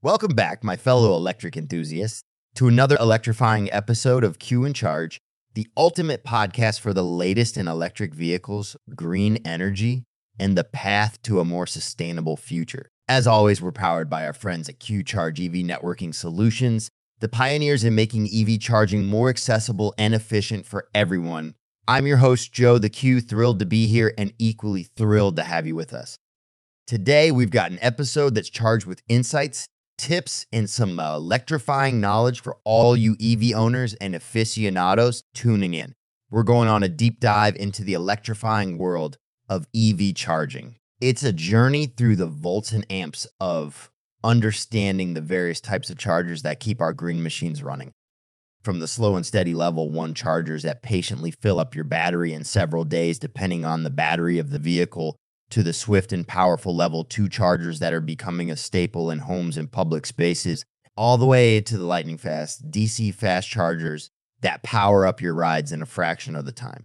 Welcome back, my fellow electric enthusiasts, to another electrifying episode of Q in Charge, the ultimate podcast for the latest in electric vehicles, green energy, and the path to a more sustainable future. As always, we're powered by our friends at Q Charge EV Networking Solutions, the pioneers in making EV charging more accessible and efficient for everyone. I'm your host, Joe the Q, thrilled to be here and equally thrilled to have you with us. Today, we've got an episode that's charged with insights tips and some uh, electrifying knowledge for all you EV owners and aficionados tuning in. We're going on a deep dive into the electrifying world of EV charging. It's a journey through the volts and amps of understanding the various types of chargers that keep our green machines running. From the slow and steady level one chargers that patiently fill up your battery in several days, depending on the battery of the vehicle, to the swift and powerful level 2 chargers that are becoming a staple in homes and public spaces, all the way to the lightning fast DC fast chargers that power up your rides in a fraction of the time.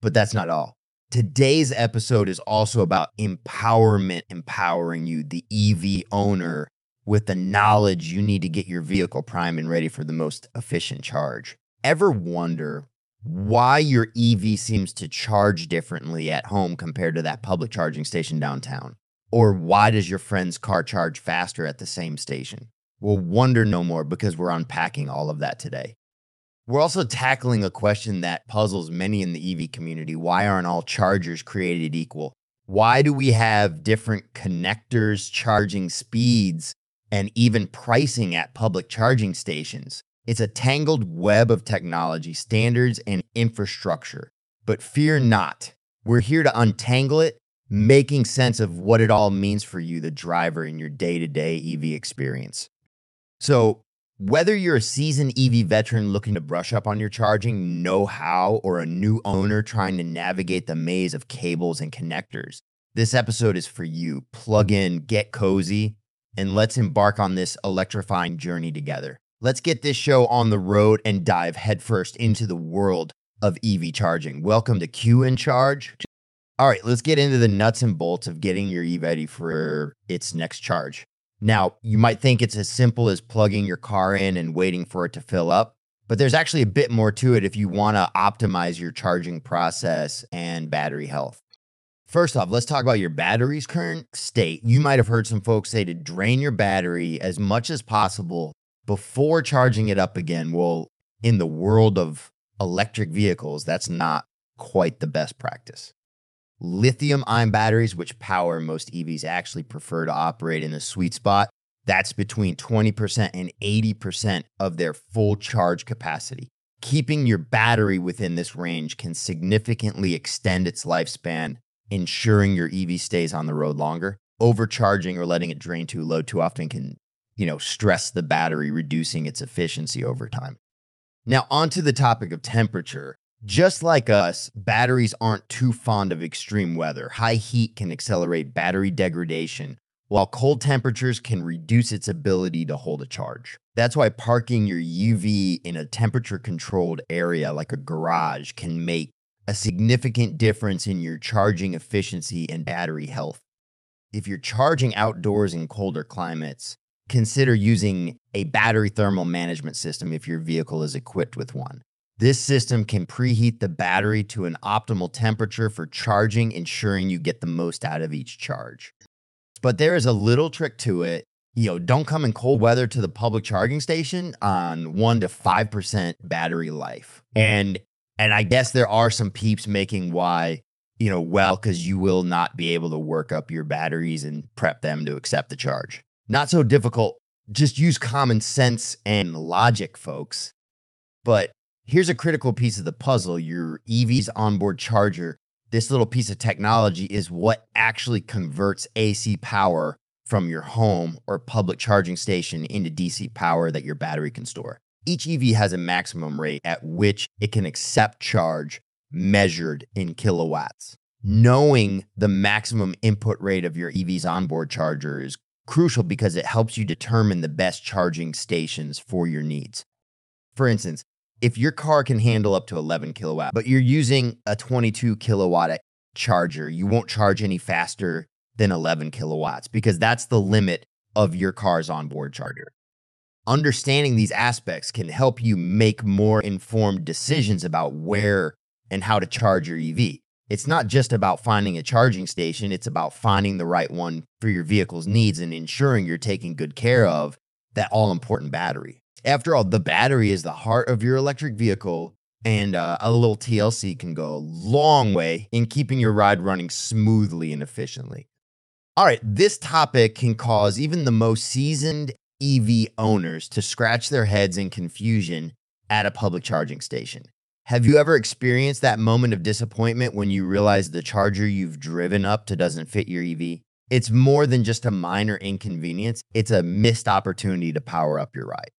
But that's not all. Today's episode is also about empowerment, empowering you, the EV owner, with the knowledge you need to get your vehicle primed and ready for the most efficient charge. Ever wonder why your EV seems to charge differently at home compared to that public charging station downtown. Or why does your friend's car charge faster at the same station? We'll wonder no more because we're unpacking all of that today. We're also tackling a question that puzzles many in the EV community. Why aren't all chargers created equal? Why do we have different connectors, charging speeds, and even pricing at public charging stations? It's a tangled web of technology, standards, and infrastructure. But fear not. We're here to untangle it, making sense of what it all means for you, the driver, in your day to day EV experience. So, whether you're a seasoned EV veteran looking to brush up on your charging know how or a new owner trying to navigate the maze of cables and connectors, this episode is for you. Plug in, get cozy, and let's embark on this electrifying journey together. Let's get this show on the road and dive headfirst into the world of EV charging. Welcome to Q in Charge. All right, let's get into the nuts and bolts of getting your EV ready for its next charge. Now, you might think it's as simple as plugging your car in and waiting for it to fill up, but there's actually a bit more to it if you want to optimize your charging process and battery health. First off, let's talk about your battery's current state. You might have heard some folks say to drain your battery as much as possible before charging it up again. Well, in the world of electric vehicles, that's not quite the best practice. Lithium ion batteries, which power most EVs, actually prefer to operate in a sweet spot. That's between 20% and 80% of their full charge capacity. Keeping your battery within this range can significantly extend its lifespan, ensuring your EV stays on the road longer. Overcharging or letting it drain too low too often can you know, stress the battery, reducing its efficiency over time. Now, onto the topic of temperature. Just like us, batteries aren't too fond of extreme weather. High heat can accelerate battery degradation, while cold temperatures can reduce its ability to hold a charge. That's why parking your EV in a temperature controlled area like a garage can make a significant difference in your charging efficiency and battery health. If you're charging outdoors in colder climates, consider using a battery thermal management system if your vehicle is equipped with one. This system can preheat the battery to an optimal temperature for charging, ensuring you get the most out of each charge. But there is a little trick to it. You know, don't come in cold weather to the public charging station on 1 to 5% battery life. And and I guess there are some peeps making why, you know, well cuz you will not be able to work up your batteries and prep them to accept the charge. Not so difficult. Just use common sense and logic, folks. But here's a critical piece of the puzzle your EV's onboard charger. This little piece of technology is what actually converts AC power from your home or public charging station into DC power that your battery can store. Each EV has a maximum rate at which it can accept charge measured in kilowatts. Knowing the maximum input rate of your EV's onboard charger is crucial because it helps you determine the best charging stations for your needs. For instance, if your car can handle up to 11 kilowatt, but you're using a 22 kilowatt charger, you won't charge any faster than 11 kilowatts because that's the limit of your car's onboard charger. Understanding these aspects can help you make more informed decisions about where and how to charge your EV. It's not just about finding a charging station, it's about finding the right one for your vehicle's needs and ensuring you're taking good care of that all important battery. After all, the battery is the heart of your electric vehicle, and uh, a little TLC can go a long way in keeping your ride running smoothly and efficiently. All right, this topic can cause even the most seasoned EV owners to scratch their heads in confusion at a public charging station. Have you ever experienced that moment of disappointment when you realize the charger you've driven up to doesn't fit your EV? It's more than just a minor inconvenience, it's a missed opportunity to power up your ride.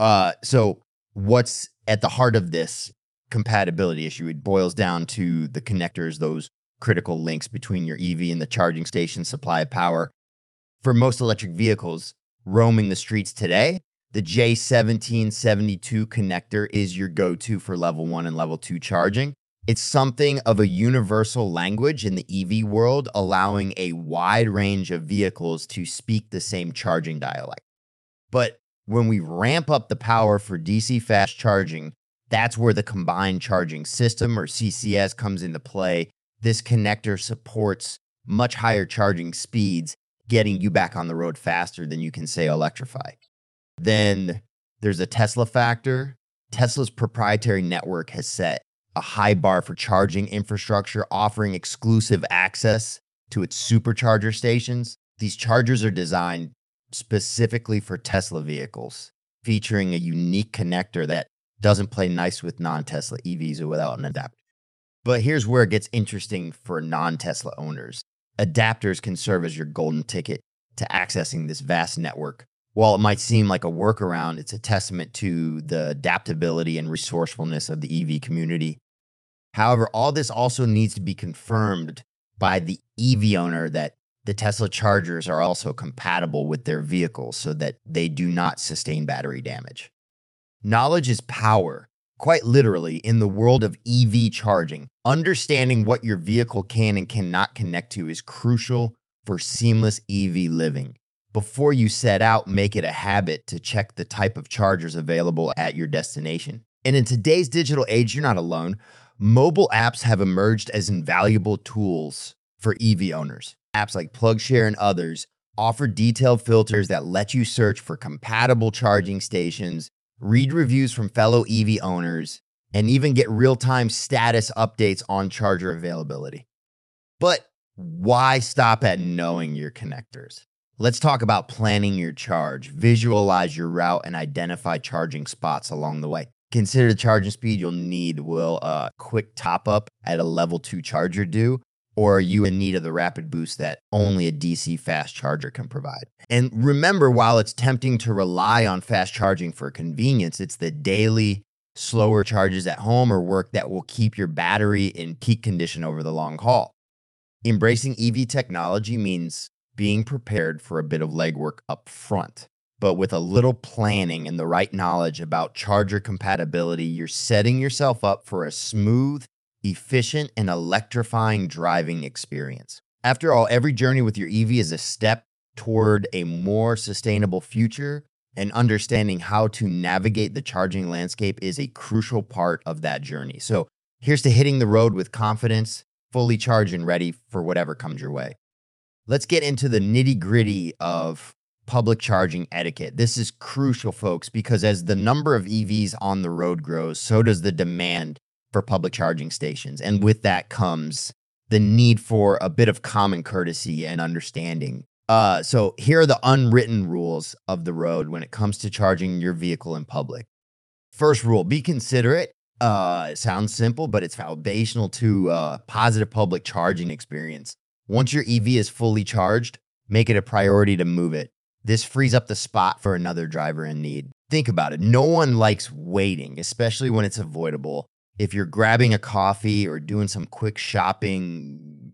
Uh, so, what's at the heart of this compatibility issue? It boils down to the connectors, those critical links between your EV and the charging station supply of power. For most electric vehicles roaming the streets today, the J1772 connector is your go to for level one and level two charging. It's something of a universal language in the EV world, allowing a wide range of vehicles to speak the same charging dialect. But when we ramp up the power for DC fast charging, that's where the combined charging system or CCS comes into play. This connector supports much higher charging speeds, getting you back on the road faster than you can say electrify. Then there's a Tesla factor. Tesla's proprietary network has set a high bar for charging infrastructure, offering exclusive access to its supercharger stations. These chargers are designed specifically for Tesla vehicles, featuring a unique connector that doesn't play nice with non Tesla EVs or without an adapter. But here's where it gets interesting for non Tesla owners. Adapters can serve as your golden ticket to accessing this vast network while it might seem like a workaround, it's a testament to the adaptability and resourcefulness of the EV community. However, all this also needs to be confirmed by the EV owner that the Tesla chargers are also compatible with their vehicles so that they do not sustain battery damage. Knowledge is power. Quite literally, in the world of EV charging, understanding what your vehicle can and cannot connect to is crucial for seamless EV living before you set out, make it a habit to check the type of chargers available at your destination. And in today's digital age, you're not alone. Mobile apps have emerged as invaluable tools for EV owners. Apps like PlugShare and others offer detailed filters that let you search for compatible charging stations, read reviews from fellow EV owners, and even get real time status updates on charger availability. But why stop at knowing your connectors? Let's talk about planning your charge. Visualize your route and identify charging spots along the way. Consider the charging speed you'll need. Will a quick top up at a level two charger do? Or are you in need of the rapid boost that only a DC fast charger can provide? And remember, while it's tempting to rely on fast charging for convenience, it's the daily slower charges at home or work that will keep your battery in peak condition over the long haul. Embracing EV technology means being prepared for a bit of legwork up front. But with a little planning and the right knowledge about charger compatibility, you're setting yourself up for a smooth, efficient, and electrifying driving experience. After all, every journey with your EV is a step toward a more sustainable future, and understanding how to navigate the charging landscape is a crucial part of that journey. So, here's to hitting the road with confidence, fully charged and ready for whatever comes your way let's get into the nitty gritty of public charging etiquette. This is crucial, folks, because as the number of EVs on the road grows, so does the demand for public charging stations. And with that comes the need for a bit of common courtesy and understanding. Uh, so here are the unwritten rules of the road when it comes to charging your vehicle in public. First rule be considerate. Uh, it sounds simple, but it's foundational to a uh, positive public charging experience. Once your EV is fully charged, make it a priority to move it. This frees up the spot for another driver in need. Think about it. No one likes waiting, especially when it's avoidable. If you're grabbing a coffee or doing some quick shopping,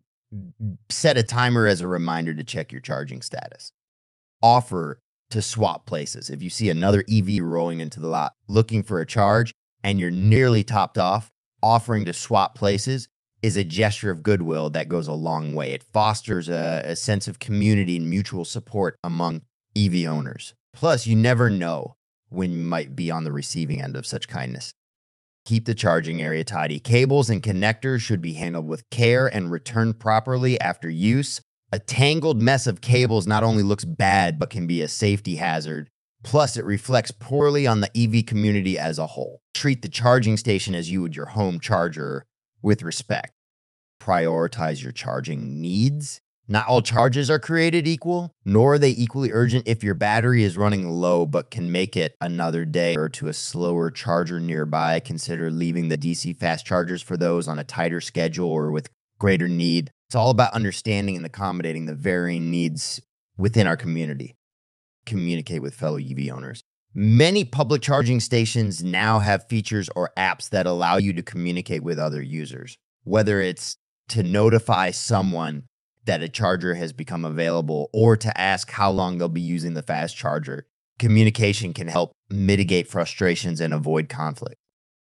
set a timer as a reminder to check your charging status. Offer to swap places. If you see another EV rolling into the lot looking for a charge and you're nearly topped off, offering to swap places is a gesture of goodwill that goes a long way. It fosters a, a sense of community and mutual support among EV owners. Plus, you never know when you might be on the receiving end of such kindness. Keep the charging area tidy. Cables and connectors should be handled with care and returned properly after use. A tangled mess of cables not only looks bad, but can be a safety hazard. Plus, it reflects poorly on the EV community as a whole. Treat the charging station as you would your home charger with respect. Prioritize your charging needs not all charges are created equal, nor are they equally urgent if your battery is running low but can make it another day or to a slower charger nearby. Consider leaving the DC fast chargers for those on a tighter schedule or with greater need. It's all about understanding and accommodating the varying needs within our community. Communicate with fellow EV owners. Many public charging stations now have features or apps that allow you to communicate with other users, whether it's to notify someone that a charger has become available or to ask how long they'll be using the fast charger. Communication can help mitigate frustrations and avoid conflict.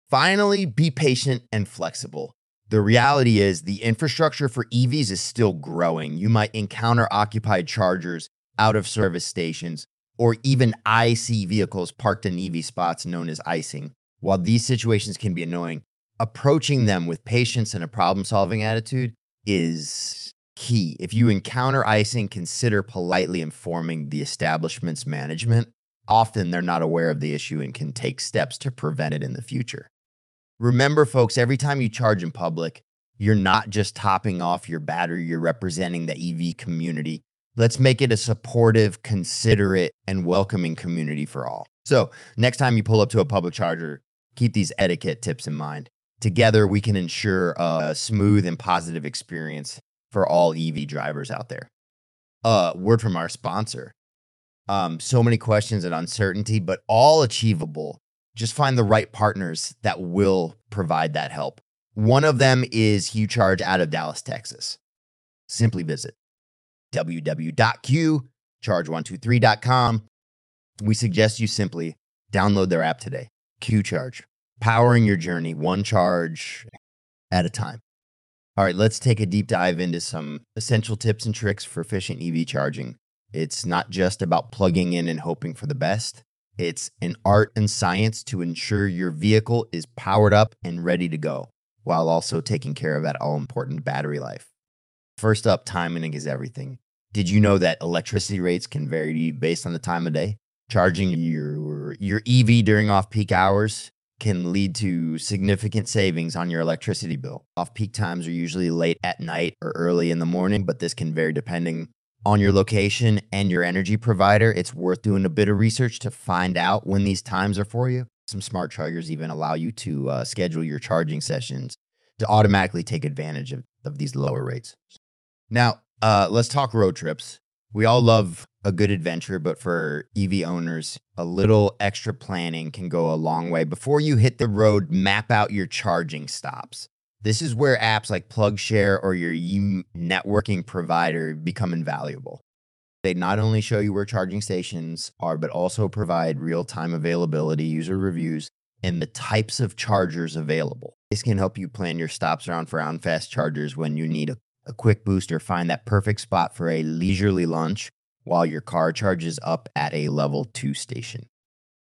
Finally, be patient and flexible. The reality is, the infrastructure for EVs is still growing. You might encounter occupied chargers, out of service stations, or even IC vehicles parked in EV spots known as icing. While these situations can be annoying, approaching them with patience and a problem solving attitude is key. If you encounter icing, consider politely informing the establishment's management. Often they're not aware of the issue and can take steps to prevent it in the future. Remember, folks, every time you charge in public, you're not just topping off your battery, you're representing the EV community. Let's make it a supportive, considerate, and welcoming community for all. So, next time you pull up to a public charger, keep these etiquette tips in mind. Together, we can ensure a smooth and positive experience for all EV drivers out there. Uh, word from our sponsor. Um, so many questions and uncertainty, but all achievable. Just find the right partners that will provide that help. One of them is QCharge out of Dallas, Texas. Simply visit www.qcharge123.com. We suggest you simply download their app today. Q QCharge, powering your journey one charge at a time. All right, let's take a deep dive into some essential tips and tricks for efficient EV charging. It's not just about plugging in and hoping for the best. It's an art and science to ensure your vehicle is powered up and ready to go, while also taking care of that all important battery life. First up, timing is everything. Did you know that electricity rates can vary based on the time of day? Charging your, your EV during off peak hours can lead to significant savings on your electricity bill. Off peak times are usually late at night or early in the morning, but this can vary depending on your location and your energy provider. It's worth doing a bit of research to find out when these times are for you. Some smart chargers even allow you to uh, schedule your charging sessions to automatically take advantage of, of these lower rates. Now, uh, let's talk road trips. We all love a good adventure, but for EV owners, a little extra planning can go a long way. Before you hit the road, map out your charging stops. This is where apps like PlugShare or your e networking provider become invaluable. They not only show you where charging stations are, but also provide real time availability, user reviews, and the types of chargers available. This can help you plan your stops around for on fast chargers when you need a, a quick boost or find that perfect spot for a leisurely lunch while your car charges up at a level 2 station.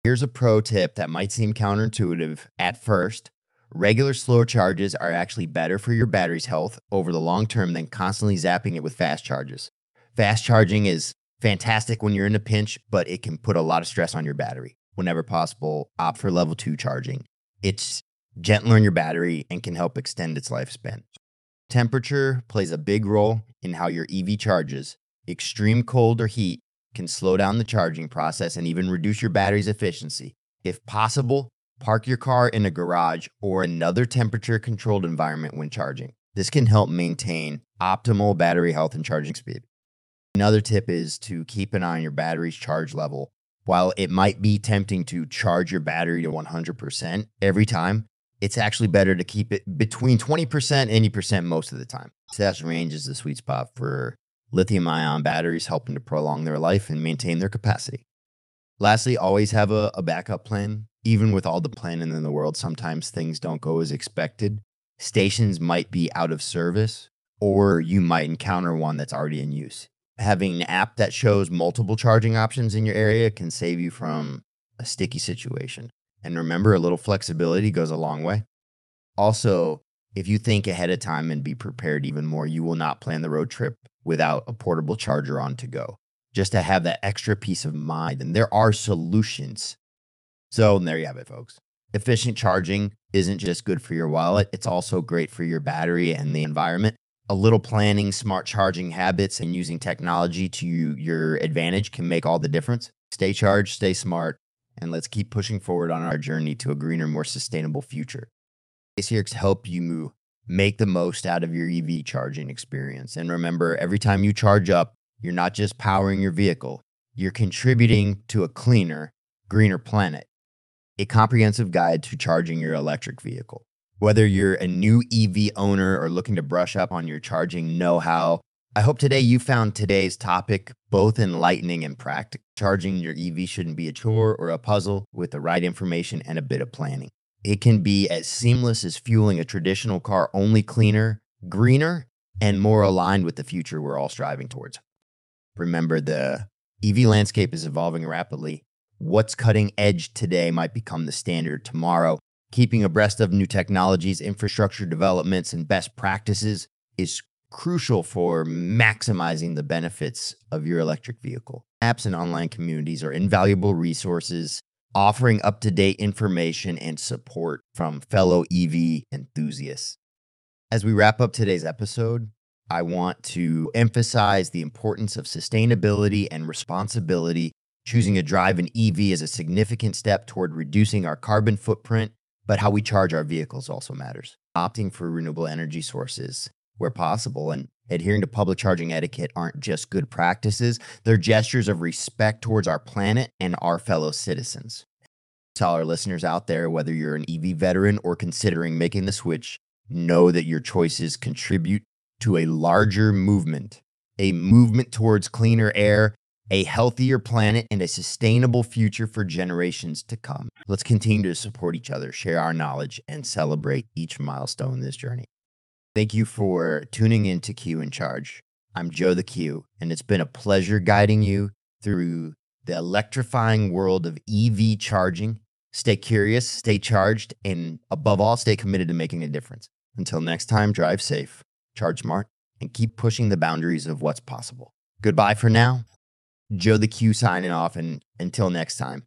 Here's a pro tip that might seem counterintuitive at first. Regular slow charges are actually better for your battery's health over the long term than constantly zapping it with fast charges. Fast charging is fantastic when you're in a pinch, but it can put a lot of stress on your battery. Whenever possible, opt for level 2 charging. It's gentler on your battery and can help extend its lifespan. Temperature plays a big role in how your EV charges, Extreme cold or heat can slow down the charging process and even reduce your battery's efficiency. If possible, park your car in a garage or another temperature controlled environment when charging. This can help maintain optimal battery health and charging speed. Another tip is to keep an eye on your battery's charge level. While it might be tempting to charge your battery to 100% every time, it's actually better to keep it between 20% and 80% most of the time. That range is the sweet spot for lithium ion batteries helping to prolong their life and maintain their capacity. Lastly, always have a, a, backup plan. Even with all the planning in the world, sometimes things don't go as expected. Stations might be out of service, or you might encounter one that's already in use. having an app that shows multiple charging options in your area can save you from a sticky situation. And remember, a little flexibility goes a long way. Also, if you think ahead of time and be prepared even more, you will not plan the road trip without a portable charger on to go, just to have that extra peace of mind. And there are solutions. So, there you have it, folks. Efficient charging isn't just good for your wallet, it's also great for your battery and the environment a little planning, smart charging habits, and using technology to your advantage can make all the difference. Stay charged, stay smart, and let's keep pushing forward on our journey to a greener, more sustainable future. Here help you make the most out of your EV charging experience. And remember, every time you charge up, you're not just powering your vehicle, you're contributing to a cleaner, greener planet. A comprehensive guide to charging your electric vehicle. Whether you're a new EV owner or looking to brush up on your charging know how, I hope today you found today's topic both enlightening and practical. Charging your EV shouldn't be a chore or a puzzle with the right information and a bit of planning. It can be as seamless as fueling a traditional car, only cleaner, greener, and more aligned with the future we're all striving towards. Remember, the EV landscape is evolving rapidly. What's cutting edge today might become the standard tomorrow. Keeping abreast of new technologies, infrastructure developments, and best practices is crucial for maximizing the benefits of your electric vehicle. Apps and online communities are invaluable resources offering up to date information and support from fellow EV enthusiasts. As we wrap up today's episode, I want to emphasize the importance of sustainability and responsibility. Choosing to drive an EV is a significant step toward reducing our carbon footprint but how we charge our vehicles also matters. Opting for renewable energy sources where possible and adhering to public charging etiquette aren't just good practices, they're gestures of respect towards our planet and our fellow citizens. To all our listeners out there, whether you're an EV veteran or considering making the switch, know that your choices contribute to a larger movement, a movement towards cleaner air a healthier planet, and a sustainable future for generations to come. Let's continue to support each other, share our knowledge, and celebrate each milestone in this journey. Thank you for tuning in to Q in Charge. I'm Joe the Q, and it's been a pleasure guiding you through the electrifying world of EV charging. Stay curious, stay charged, and above all, stay committed to making a difference. Until next time, drive safe, charge smart, and keep pushing the boundaries of what's possible. Goodbye for now. Joe the Q signing off. And until next time.